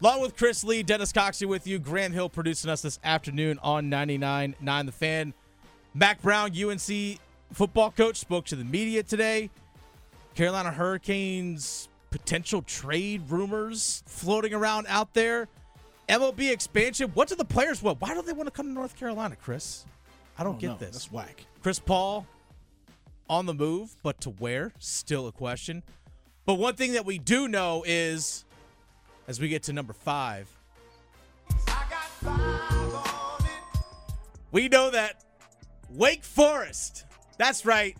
Along with Chris Lea, Dennis Coxey with you, Graham Hill producing us this afternoon on 99.9 The Fan. Mack Brown, UNC football coach, spoke to the media today. Carolina Hurricanes potential trade rumors floating around out there. MLB expansion. What do the players want? Why do they want to come to North Carolina, Chris? I don't Oh, get this. That's whack. Chris Paul on the move, but to where? Still a question. But one thing that we do know is, as we get to number five, we know that Wake Forest, that's right,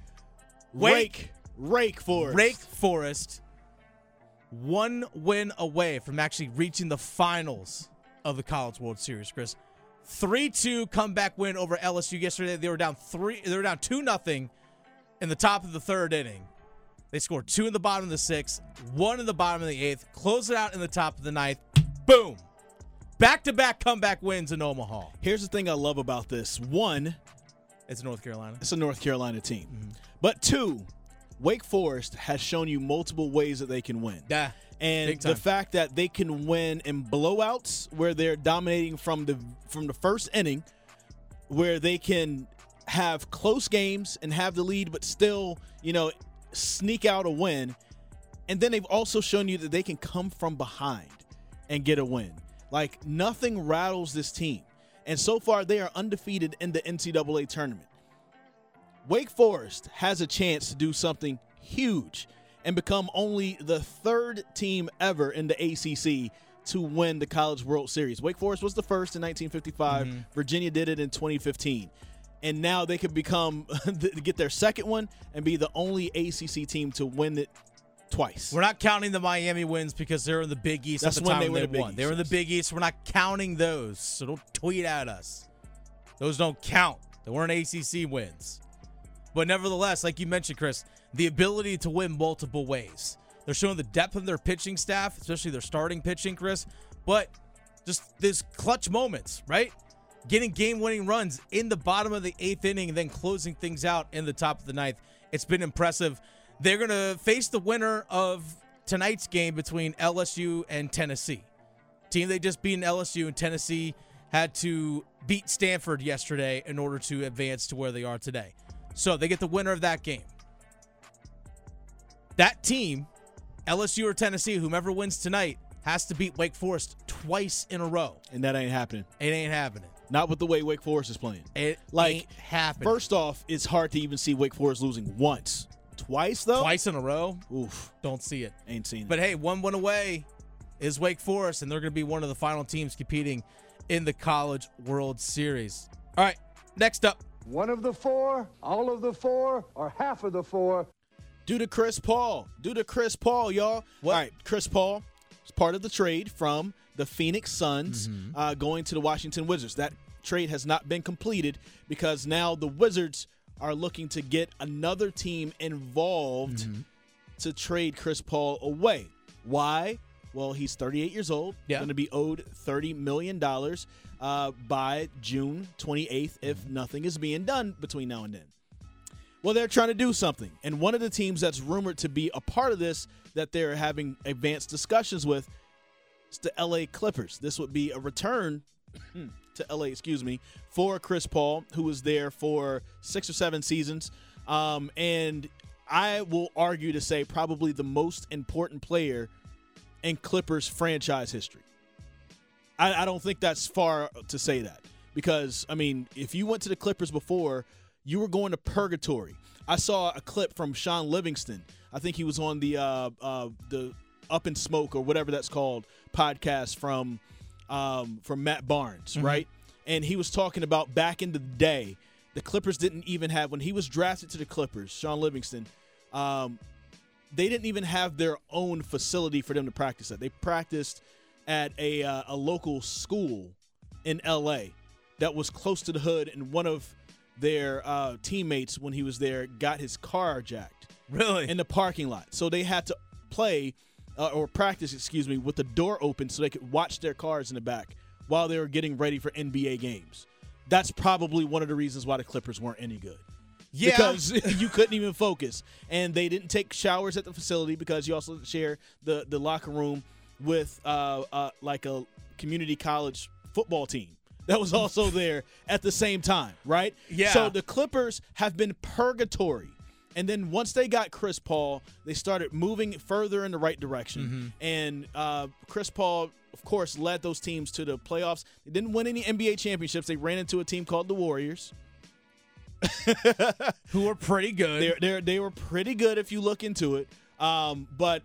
Rake, rake Forest. us. Wake Forest, one win away from actually reaching the finals of the College World Series, Chris. 3-2 comeback win over LSU yesterday. They were down 3 they were down 2 nothing in the top of the third inning. They scored 2 in the bottom of the 6th, 1 in the bottom of the 8th, close it out in the top of the ninth. Boom. Back-to-back comeback wins in Omaha. Here's the thing I love about this. One, It's North Carolina. it's a North Carolina team. Mm-hmm. But two, Wake Forest has shown you multiple ways that they can win. Yeah. and the fact that they can win in blowouts where they're dominating from the from the first inning where they can have close games and have the lead but still you know sneak out a win and then they've also shown you that they can come from behind and get a win like nothing rattles this team and so far they are undefeated in the ncaa tournament Wake Forest has a chance to do something huge and become only the third team ever in the ACC to win the College World Series. Wake Forest was the first in 1955. Mm-hmm. Virginia did it in 2015. And now they could become get their second one and be the only ACC team to win it twice. We're not counting the Miami wins because they're in the Big East That's at the when time they they won. East, They were in the. Big East. We're not counting those, so don't tweet at us. Those don't count. They weren't ACC wins. But nevertheless, like you mentioned, Chris, the ability to win multiple ways. They're showing the depth of their pitching staff, especially their starting pitching, Chris. But just these clutch moments, right? Getting game-winning runs in the bottom of the eighth inning and then closing things out in the top of the ninth. It's been impressive. They're going to face the winner of tonight's game between LSU and Tennessee. Team they just beat in LSU and Tennessee had to beat Stanford yesterday in order to advance to where they are today. So they get the winner of that game. That team, LSU or Tennessee, whomever wins tonight, has to beat Wake Forest twice in a row. and that ain't happening. It ain't happening. Not with the way Wake Forest is playing. It Like, ain't happening. First off, it's hard to even see Wake Forest losing once. Twice though? twice in a row, Oof. don't see it. Ain't seen it. But hey, one win away is Wake Forest, and they're going to be one of the final teams competing in the College World Series. All right, next up. One of the four, all of the four, or half of the four. Due to Chris Paul. Due to Chris Paul, y'all. What? All right, Chris Paul is part of the trade from the Phoenix Suns Mm-hmm. uh, going to the Washington Wizards. That trade has not been completed because now the Wizards are looking to get another team involved Mm-hmm. to trade Chris Paul away. Why? Well, he's 38 years old. Yeah. Going to be owed 30 million dollars uh, by June 28th if Mm-hmm. nothing is being done between now and then. Well, they're trying to do something. And one of the teams that's rumored to be a part of this that they're having advanced discussions with is the LA Clippers. This would be a return to LA, excuse me, for Chris Paul, who was there for six or seven seasons. Um, and I will argue to say probably the most important player in Clippers franchise history. I, I don't think that's far to say that because I mean, if you went to the Clippers before, you were going to purgatory. I saw a clip from Shaun Livingston. I think he was on the uh, uh, the Up in Smoke or whatever that's called podcast from um, from Matt Barnes, right? And he was talking about back in the day, the Clippers didn't even have when he was drafted to the Clippers. Shaun Livingston, um, they didn't even have their own facility for them to practice at. They practiced at a uh, a local school in L.A. that was close to the hood, and one of their uh, teammates when he was there got his car jacked Really? in the parking lot. So they had to play uh, or practice, excuse me, with the door open so they could watch their cars in the back while they were getting ready for NBA games. That's probably one of the reasons why the Clippers weren't any good. yeah. Because you couldn't even focus. And they didn't take showers at the facility because you also share the, the locker room with uh, uh, like a community college football team that was also there at the same time, right? Yeah. So the Clippers have been purgatory. And then once they got Chris Paul, they started moving further in the right direction. And uh, Chris Paul, of course, led those teams to the playoffs. They didn't win any NBA championships. They ran into a team called the Warriors. Who were pretty good. They're, they're, they were pretty good if you look into it. Um, but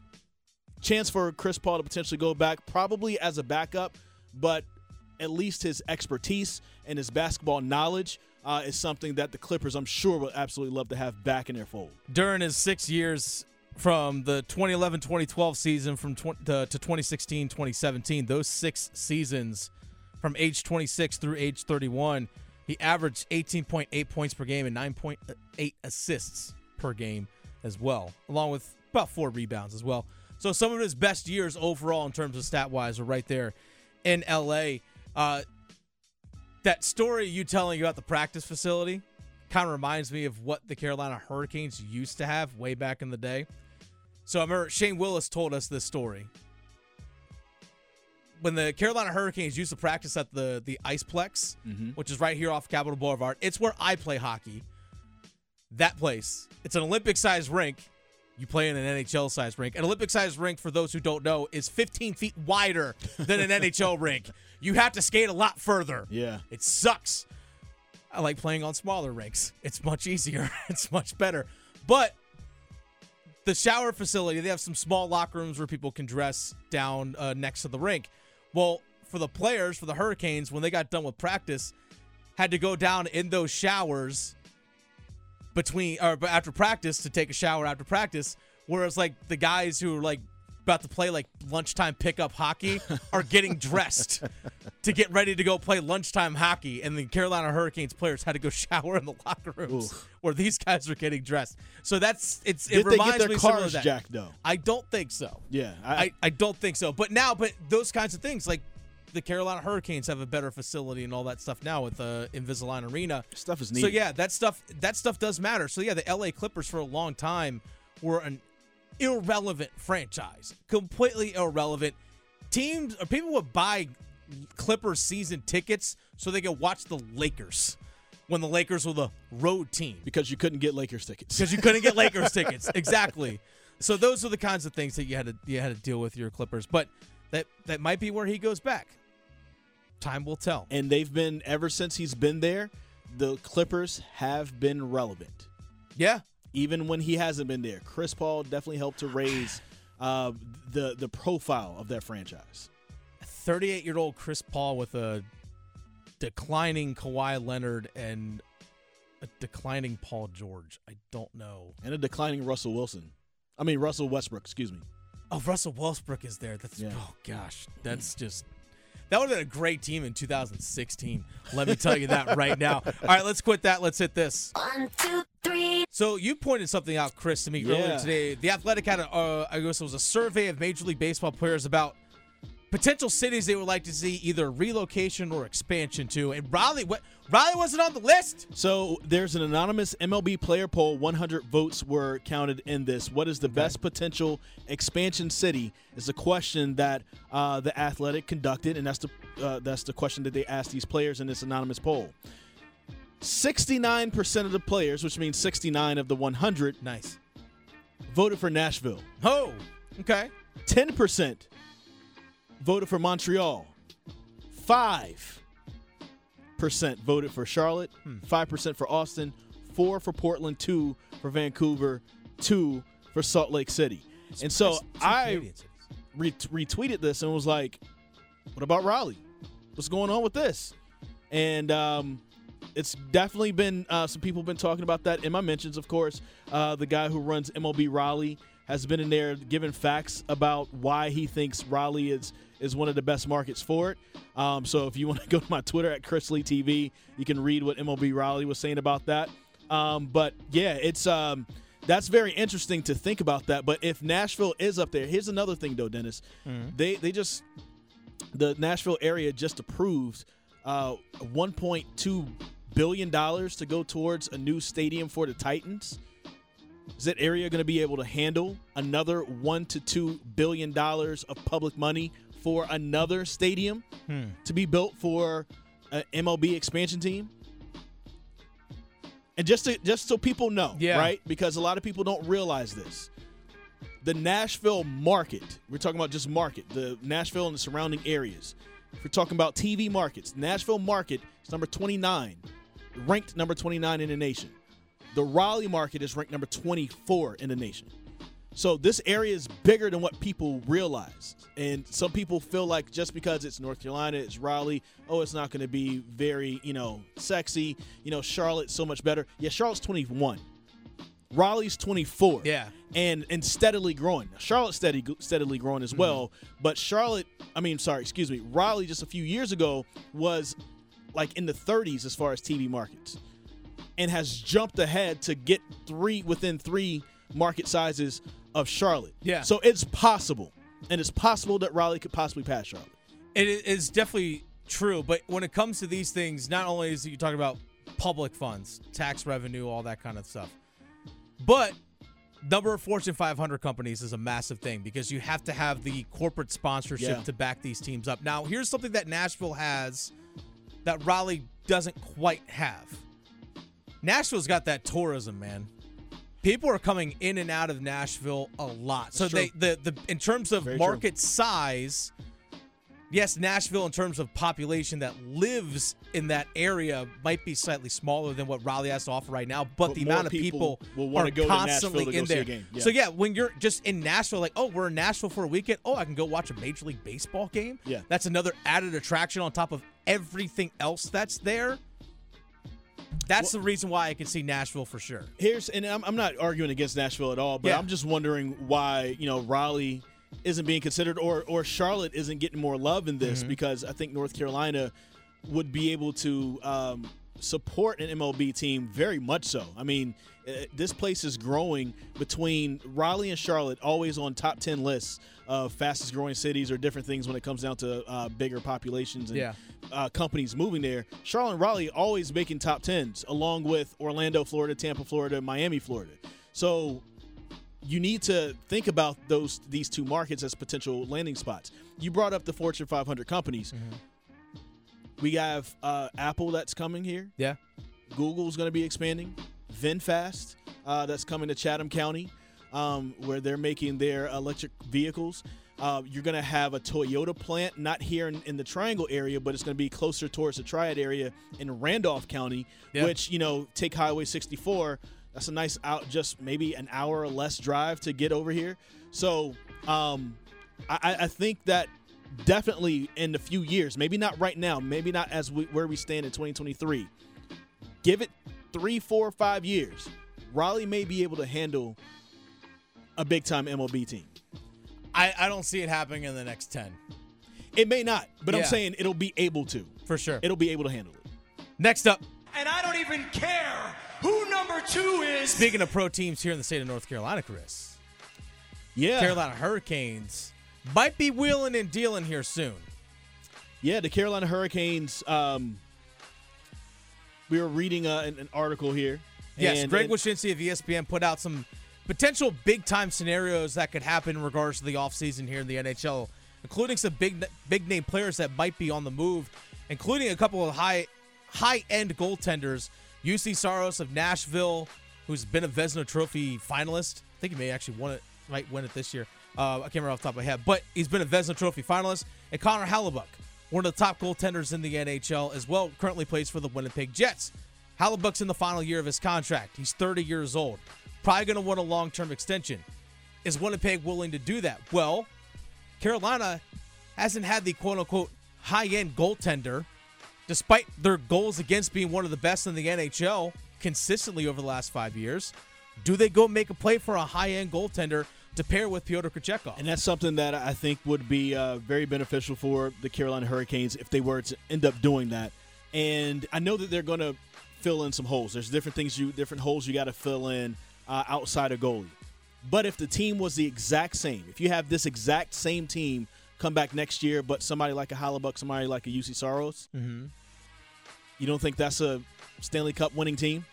chance for Chris Paul to potentially go back, probably as a backup, but at least his expertise and his basketball knowledge uh, is something that the Clippers, I'm sure, would absolutely love to have back in their fold. during his six years from the 2011-2012 season from tw- to, to 2016-2017 those six seasons from age 26 through age 31 he averaged 18.8 points per game and 9.8 assists per game as well along with about four rebounds as well so some of his best years overall in terms of stat wise are right there in la uh, that story you telling about the practice facility kind of reminds me of what the Carolina Hurricanes used to have way back in the day. So I remember Shane Willis told us this story. When the Carolina Hurricanes used to practice at the the Iceplex, mm-hmm. which is right here off Capitol Boulevard, it's where I play hockey. That place, it's an Olympic-sized rink. You play in an NHL-sized rink. An Olympic-sized rink, for those who don't know, is 15 feet wider than an NHL rink. You have to skate a lot further. Yeah. It sucks. I like playing on smaller rinks. It's much easier. It's much better. But the shower facility, they have some small locker rooms where people can dress down uh, next to the rink. Well, for the players, for the Hurricanes, when they got done with practice, had to go down in those showers between or after practice to take a shower after practice. Whereas like the guys who are like about to play like lunchtime pickup hockey are getting dressed to get ready to go play lunchtime hockey, and the Carolina Hurricanes players had to go shower in the locker rooms where these guys are getting dressed. So that's it's it Did they reminds get their me similar to cars that. jacked, though? I don't think so. Yeah. I, I don't think so. But now, but those kinds of things, like the Carolina Hurricanes have a better facility and all that stuff now with the uh, Invisalign Arena. Stuff is neat. So yeah, that stuff that stuff does matter. So yeah, the LA Clippers for a long time were an irrelevant franchise, completely irrelevant. Teams or people would buy Clippers season tickets so they could watch the Lakers when the Lakers were the road team because you couldn't get Lakers tickets. because you couldn't get Lakers tickets. Exactly. So those are the kinds of things that you had to you had to deal with your Clippers. But that that might be where he goes back. Time will tell. and they've been ever since he's been there. The Clippers have been relevant, Yeah. even when he hasn't been there. Chris Paul definitely helped to raise uh, the the profile of that franchise. 38 year old Chris Paul with a declining Kawhi Leonard and a declining Paul George. I don't know. and a declining Russell Wilson. I mean Russell Westbrook, excuse me. Oh, Russell Westbrook is there. That's Yeah. oh gosh, that's just that would have been a great team in 2016. Let me tell you that right now. All right, let's quit that. Let's hit this. One, two, three. So you pointed something out, Chris, to me earlier today. The Athletic had a, uh, I guess it was a survey of Major League Baseball players about potential cities they would like to see either relocation or expansion to. And Raleigh, what Raleigh wasn't on the list. So there's an anonymous MLB player poll. 100 votes were counted in this. What is the best potential expansion city? Is a question that uh, the Athletic conducted, and that's the uh, that's the question that they asked these players in this anonymous poll. 69% of the players, which means 69 of the 100, Nice. voted for Nashville. Oh, okay. 10% voted for Montreal. 5% voted for Charlotte. 5% for Austin. 4 for Portland. 2 for Vancouver. 2 for Salt Lake City. And so I Canadian cities. re- retweeted this and was like, "What about Raleigh? What's going on with this?" And um, it's definitely been uh, some people have been talking about that in my mentions. Of course, uh, the guy who runs MLB Raleigh has been in there giving facts about why he thinks Raleigh is is one of the best markets for it. Um, so if you want to go to my Twitter at Chris Lea TV, you can read what MLB Raleigh was saying about that. Um, but yeah, it's um, that's very interesting to think about that. But if Nashville is up there, here's another thing though, Dennis. They they just the Nashville area just approved uh, 1.2 billion dollars to go towards a new stadium for the Titans. Is that area going to be able to handle another one to two billion dollars of public money for another stadium Hmm. to be built for an MLB expansion team? And just to, just so people know, Yeah. right? Because a lot of people don't realize this. The Nashville market, we're talking about just market, the Nashville and the surrounding areas. If we're talking about TV markets, Nashville market is number 29, ranked number 29 in the nation. The Raleigh market is ranked number 24 in the nation. So this area is bigger than what people realize. And some people feel like just because it's North Carolina, it's Raleigh, oh, it's not going to be very, you know, sexy. You know, Charlotte's so much better. Yeah, Charlotte's 21. Raleigh's 24. Yeah. And and steadily growing. Charlotte's steady, steadily growing as mm-hmm. well. But Charlotte, I mean, sorry, excuse me, Raleigh just a few years ago was like in the 30s as far as TV markets and has jumped ahead to get three within three market sizes of Charlotte. Yeah. So it's possible. And it's possible that Raleigh could possibly pass Charlotte. It is definitely true, but when it comes to these things, not only is you talking about public funds, tax revenue, all that kind of stuff, but number of Fortune 500 companies is a massive thing because you have to have the corporate sponsorship Yeah. to back these teams up. Now, here's something that Nashville has that Raleigh doesn't quite have. Nashville's got that tourism, man. People are coming in and out of Nashville a lot. So they the the in terms of Very true. market size, yes, Nashville in terms of population that lives in that area might be slightly smaller than what Raleigh has to offer right now, but, But the amount of people people will go constantly to go in there. Yeah. So yeah, when you're just in Nashville, like, oh, we're in Nashville for a weekend. Oh, I can go watch a Major League Baseball game. Yeah. that's another added attraction on top of everything else that's there. That's the reason why I can see Nashville for sure. Here's and I'm, I'm not arguing against Nashville at all, but Yeah. I'm just wondering why, you know, Raleigh isn't being considered or or Charlotte isn't getting more love in Mm-hmm. this because I think North Carolina would be able to um, support an MLB team very much so. I mean, uh, this place is growing between Raleigh and Charlotte, always on top 10 lists of fastest growing cities or different things when it comes down to uh, bigger populations and Yeah. Uh, companies moving there. Charlotte and Raleigh always making top 10s, along with Orlando, Florida, Tampa, Florida, Miami, Florida. So you need to think about those these two markets as potential landing spots. You brought up the Fortune 500 companies. We have uh, Apple that's coming here. Yeah. Google's going to be expanding. VinFast uh, that's coming to Chatham County, um, where they're making their electric vehicles. Uh, you're going to have a Toyota plant, not here in, in the Triangle area, but it's going to be closer towards the Triad area in Randolph County, Yeah. which, you know, take Highway 64. That's a nice out, just maybe an hour or less drive to get over here. So um, I, I- I think that definitely in a few years, maybe not right now, maybe not as we, where we stand in 2023. Give it three, four, five years. Raleigh may be able to handle a big time MLB team. I, I don't see it happening in the next 10, It may not, but I'm saying it'll be able to. for sure. It'll be able to handle it. Next up, And I don't even care who number two is. speaking of pro teams here in the state of North Carolina, Chris, Yeah. Carolina Hurricanes might be wheeling and dealing here soon. Yeah, the Carolina Hurricanes. Um, we were reading uh, an, an article here. Yes, and- Greg and- Wyshynski of ESPN put out some potential big time scenarios that could happen in regards to the offseason here in the NHL, including some big big name players that might be on the move, including a couple of high high end goaltenders. Juuse Saros of Nashville, who's been a Vezina Trophy finalist. I think he may actually won it, might win it this year. Uh, I can't remember off the top of my head, but he's been a Vezina Trophy finalist. And Connor Hellebuyck, one of the top goaltenders in the NHL as well, currently plays for the Winnipeg Jets. Hellebuyck's in the final year of his contract. He's 30 years old. Probably going to want a long term extension. Is Winnipeg willing to do that? Well, Carolina hasn't had the quote unquote high end goaltender, despite their goals against being one of the best in the NHL consistently over the last five years. Do they go make a play for a high end goaltender to pair with Pyotr Kochetkov? And that's something that I think would be uh, very beneficial for the Carolina Hurricanes if they were to end up doing that. And I know that they're going to fill in some holes. There's different things you, different holes you got to fill in uh, outside of goalie. But if the team was the exact same, if you have this exact same team come back next year, but somebody like a Hellebuyck, somebody like a Juuse Saros, you don't think that's a Stanley Cup winning team?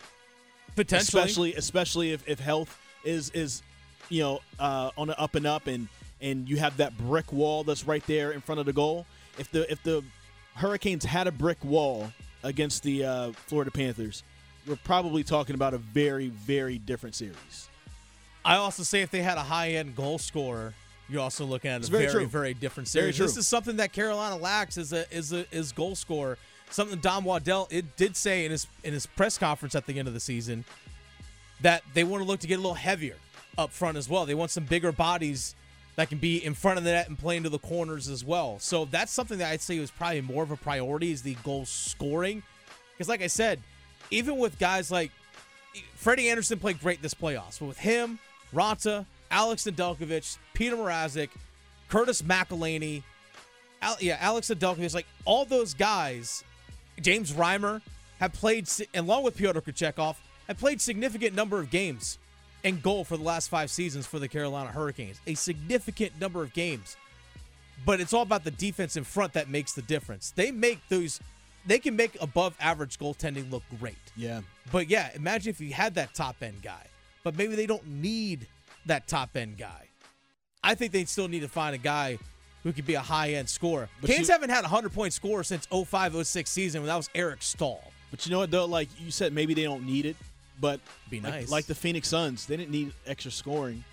Potentially. especially especially if, if health is is you know uh, on the up and up, and and you have that brick wall that's right there in front of the goal. If the if the Hurricanes had a brick wall against the uh, Florida Panthers, we're probably talking about a very very different series. I also say if they had a high end goal scorer, you're also looking at It's a very very, very, different series. true. This is something that Carolina lacks is a is a is goal scorer. Something Don Waddell it did say in his in his press conference at the end of the season that they want to look to get a little heavier up front as well. They want some bigger bodies that can be in front of the net and play into the corners as well. So that's something that I'd say was probably more of a priority is the goal scoring. Because like I said, even with guys like Freddie Andersen played great this playoffs, but with him, Raanta, Alex Nedeljkovic, Petr Mrazek, Curtis McElhinney, Al- yeah, Alex Nedeljkovic, like all those guys, James Reimer have played, along with Pyotr Kochetkov, have played significant number of games and goal for the last five seasons for the Carolina Hurricanes. A significant number of games. But it's all about the defense in front that makes the difference. They make those, they can make above average goaltending look great. Yeah, But yeah, imagine if you had that top end guy. But maybe they don't need that top end guy. I think they still need to find a guy who could be a high end scorer. But Canes you- haven't had a 100 point scorer since 05 06 season when that was Eric Staal. but you know what though? Like you said, maybe they don't need it, but Be like, nice. like the Phoenix Suns, they didn't need extra scoring.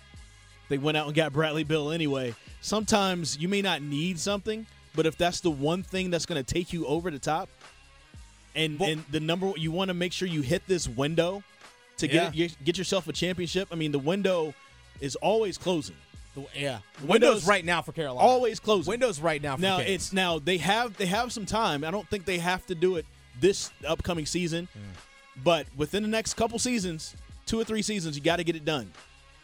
They went out and got Bradley Beal anyway. Sometimes you may not need something, but if that's the one thing that's going to take you over the top, and Well- and the number you want to make sure you hit this window to get Yeah. get yourself a championship. I mean, the window is always closing. Yeah. Windows, windows- right now for Carolina. Always closing. Windows right now for now Canes. it's now they have they have some time. I don't think they have to do it this upcoming season, mm. but within the next couple seasons, two or three seasons, you got to get it done.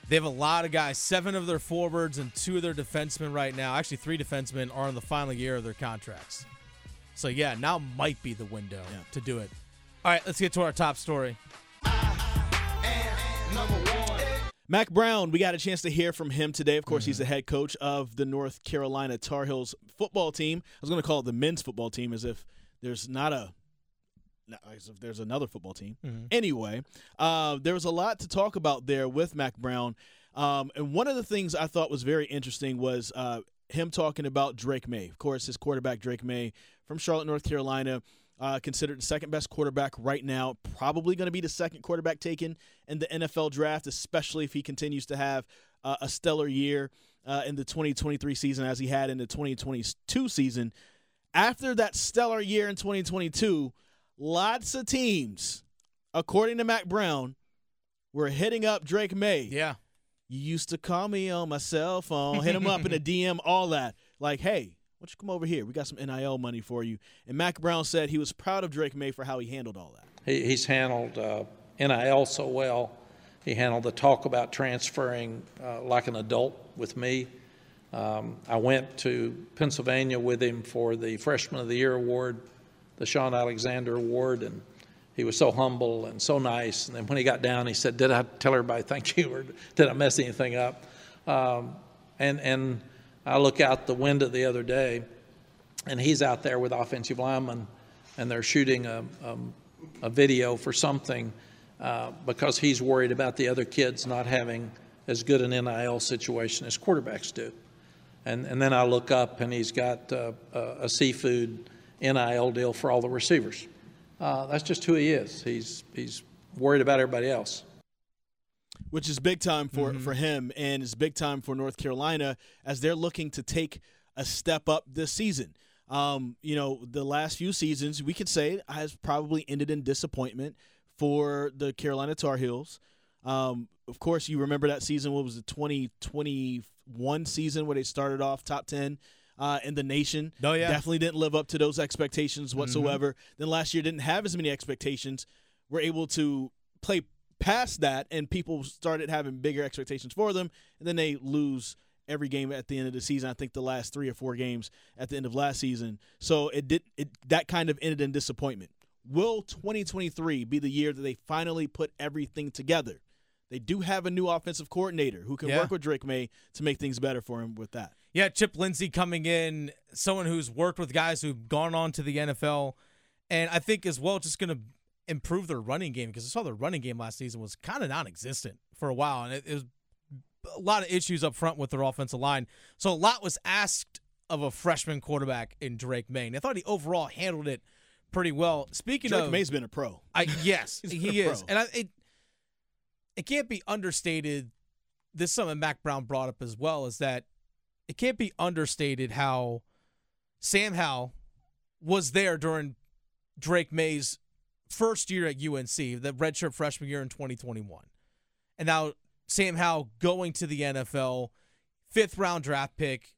They have a lot of guys. Seven of their forwards and two of their defensemen right now. Actually, three defensemen are in the final year of their contracts. So yeah, now might be the window Yeah. to do it. All right, let's get to our top story. Mack Brown, we got a chance to hear from him today. Of course, he's the mm-hmm. head coach of the North Carolina Tar Heels football team. I was going to call it the men's football team, as if there's not a, no, as if there's another football team. Anyway, uh, there was a lot to talk about there with Mack Brown, um, and one of the things I thought was very interesting was uh, him talking about Drake Maye. Of course, his quarterback Drake Maye from Charlotte, North Carolina. Uh, considered the second best quarterback right now. Probably going to be the second quarterback taken in the NFL draft, especially if he continues to have uh, a stellar year uh, in the 2023 season as he had in the 2022 season. After that stellar year in 2022, lots of teams, according to Mack Brown, were hitting up Drake Maye. Yeah. You used to call me on my cell phone, hit him up in a DM, all that. Like, hey, why don't you come over here? We got some NIL money for you. And Mack Brown said he was proud of Drake Maye for how he handled all that. He, he's handled uh, NIL so well. He handled the talk about transferring uh, like an adult with me. Um, I went to Pennsylvania with him for the Freshman of the Year award, the Shaun Alexander Award, and he was so humble and so nice. And then when he got down, he said, "Did I tell everybody thank you, or did I mess anything up?" Um, and and I look out the window the other day, and he's out there with offensive linemen, and they're shooting a, a, a video for something uh, because he's worried about the other kids not having as good an NIL situation as quarterbacks do. And, and then I look up and he's got uh, a, a seafood NIL deal for all the receivers. Uh, that's just who he is. He's, he's worried about everybody else. which is big time for for him and is big time for North Carolina as they're looking to take a step up this season. Um, you know, the last few seasons we could say has probably ended in disappointment for the Carolina Tar Heels. Um, of course, you remember that season. What was the 2021 season where they started off top 10 uh, in the nation? Oh, yeah. Definitely didn't live up to those expectations whatsoever. Then last year didn't have as many expectations. Were able to play past that, and people started having bigger expectations for them, and then they lose every game at the end of the season. I think the last three or four games at the end of last season. So it did it that kind of ended in disappointment. Will 2023 be the year that they finally put everything together? They do have a new offensive coordinator who can Yeah. work with Drake Maye to make things better for him with that. Yeah, Chip Lindsey coming in, someone who's worked with guys who've gone on to the NFL, and I think as well just going to improve their running game because I saw their running game last season was kind of non-existent for a while, and it, it was a lot of issues up front with their offensive line. So a lot was asked of a freshman quarterback in Drake Maye. And I thought he overall handled it pretty well. Speaking Drake of, May's been a pro. I yes, he is, and I, it it can't be understated. This is something Mack Brown brought up as well is that it can't be understated how Sam Howell was there during Drake Maye's first year at UNC, the redshirt freshman year in 2021, and now Sam Howell going to the NFL, fifth round draft pick,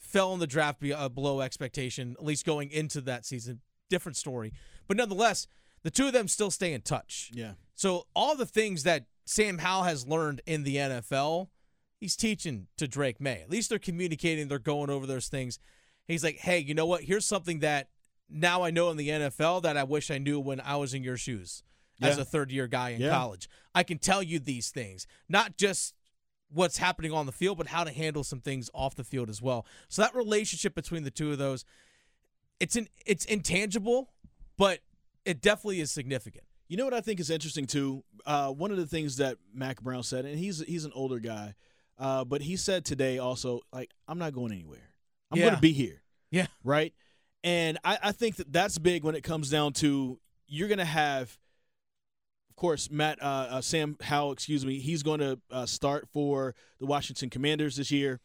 fell in the draft uh, below expectation, at least going into that season. Different story, but nonetheless, the two of them still stay in touch. Yeah. So all the things that Sam Howell has learned in the NFL, he's teaching to Drake Maye. At least they're communicating, they're going over those things. He's like, hey, you know what? Here's something that now I know in the NFL that I wish I knew when I was in your shoes as a third year guy in Yeah. college. I can tell you these things, not just what's happening on the field, but how to handle some things off the field as well. So that relationship between the two of those, it's an it's intangible, but it definitely is significant. You know what I think is interesting too. Uh, one of the things that Mack Brown said, and he's he's an older guy, uh, but he said today also, like, I'm not going anywhere. I'm going to be here. Yeah. Right. And I, I think that that's big when it comes down to you're going to have, of course, Matt uh, uh, Sam Howell, excuse me, he's going to uh, start for the Washington Commanders this year.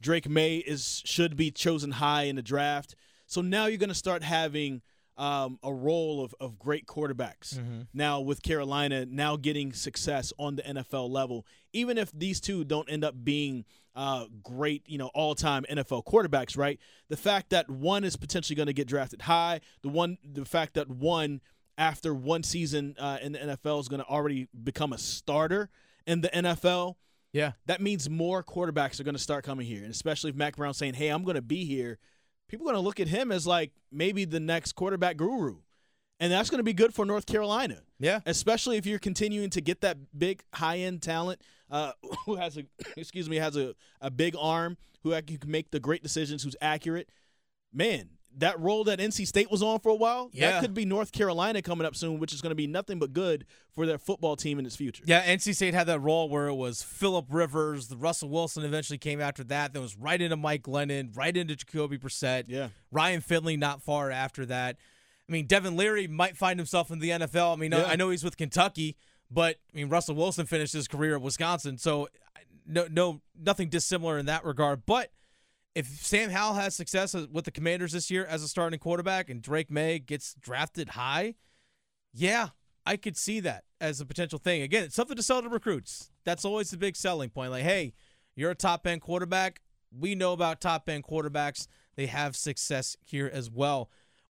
Drake Maye is should be chosen high in the draft. So now you're going to start having um, a role of, of great quarterbacks. Now with Carolina now getting success on the NFL level, even if these two don't end up being uh, great, you know, all-time NFL quarterbacks, right? The fact that one is potentially going to get drafted high, the one, the fact that one after one season uh, in the NFL is going to already become a starter in the NFL Yeah. that means more quarterbacks are going to start coming here. And especially if Mack Brown's saying, hey, I'm going to be here, people are going to look at him as like maybe the next quarterback guru. And that's going to be good for North Carolina, Yeah. especially if you're continuing to get that big high end talent uh, who has a, excuse me, has a, a big arm, who who can make the great decisions, who's accurate. Man, that role that NC State was on for a while, Yeah. that could be North Carolina coming up soon, which is going to be nothing but good for their football team in its future. Yeah, NC State had that role where it was Philip Rivers, the Russell Wilson eventually came after that. That was right into Mike Glennon, right into Jacoby Brissett. Yeah. Ryan Finley not far after that. I mean, Devin Leary might find himself in the NFL. I mean, I- Yeah. I know he's with Kentucky, but I mean, Russell Wilson finished his career at Wisconsin, so no, no, nothing dissimilar in that regard. But if Sam Howell has success with the Commanders this year as a starting quarterback, and Drake Maye gets drafted high, yeah, I could see that as a potential thing. Again, it's something to sell to recruits. That's always the big selling point. Like, hey, you're a top end quarterback. We know about top end quarterbacks. They have success here as well.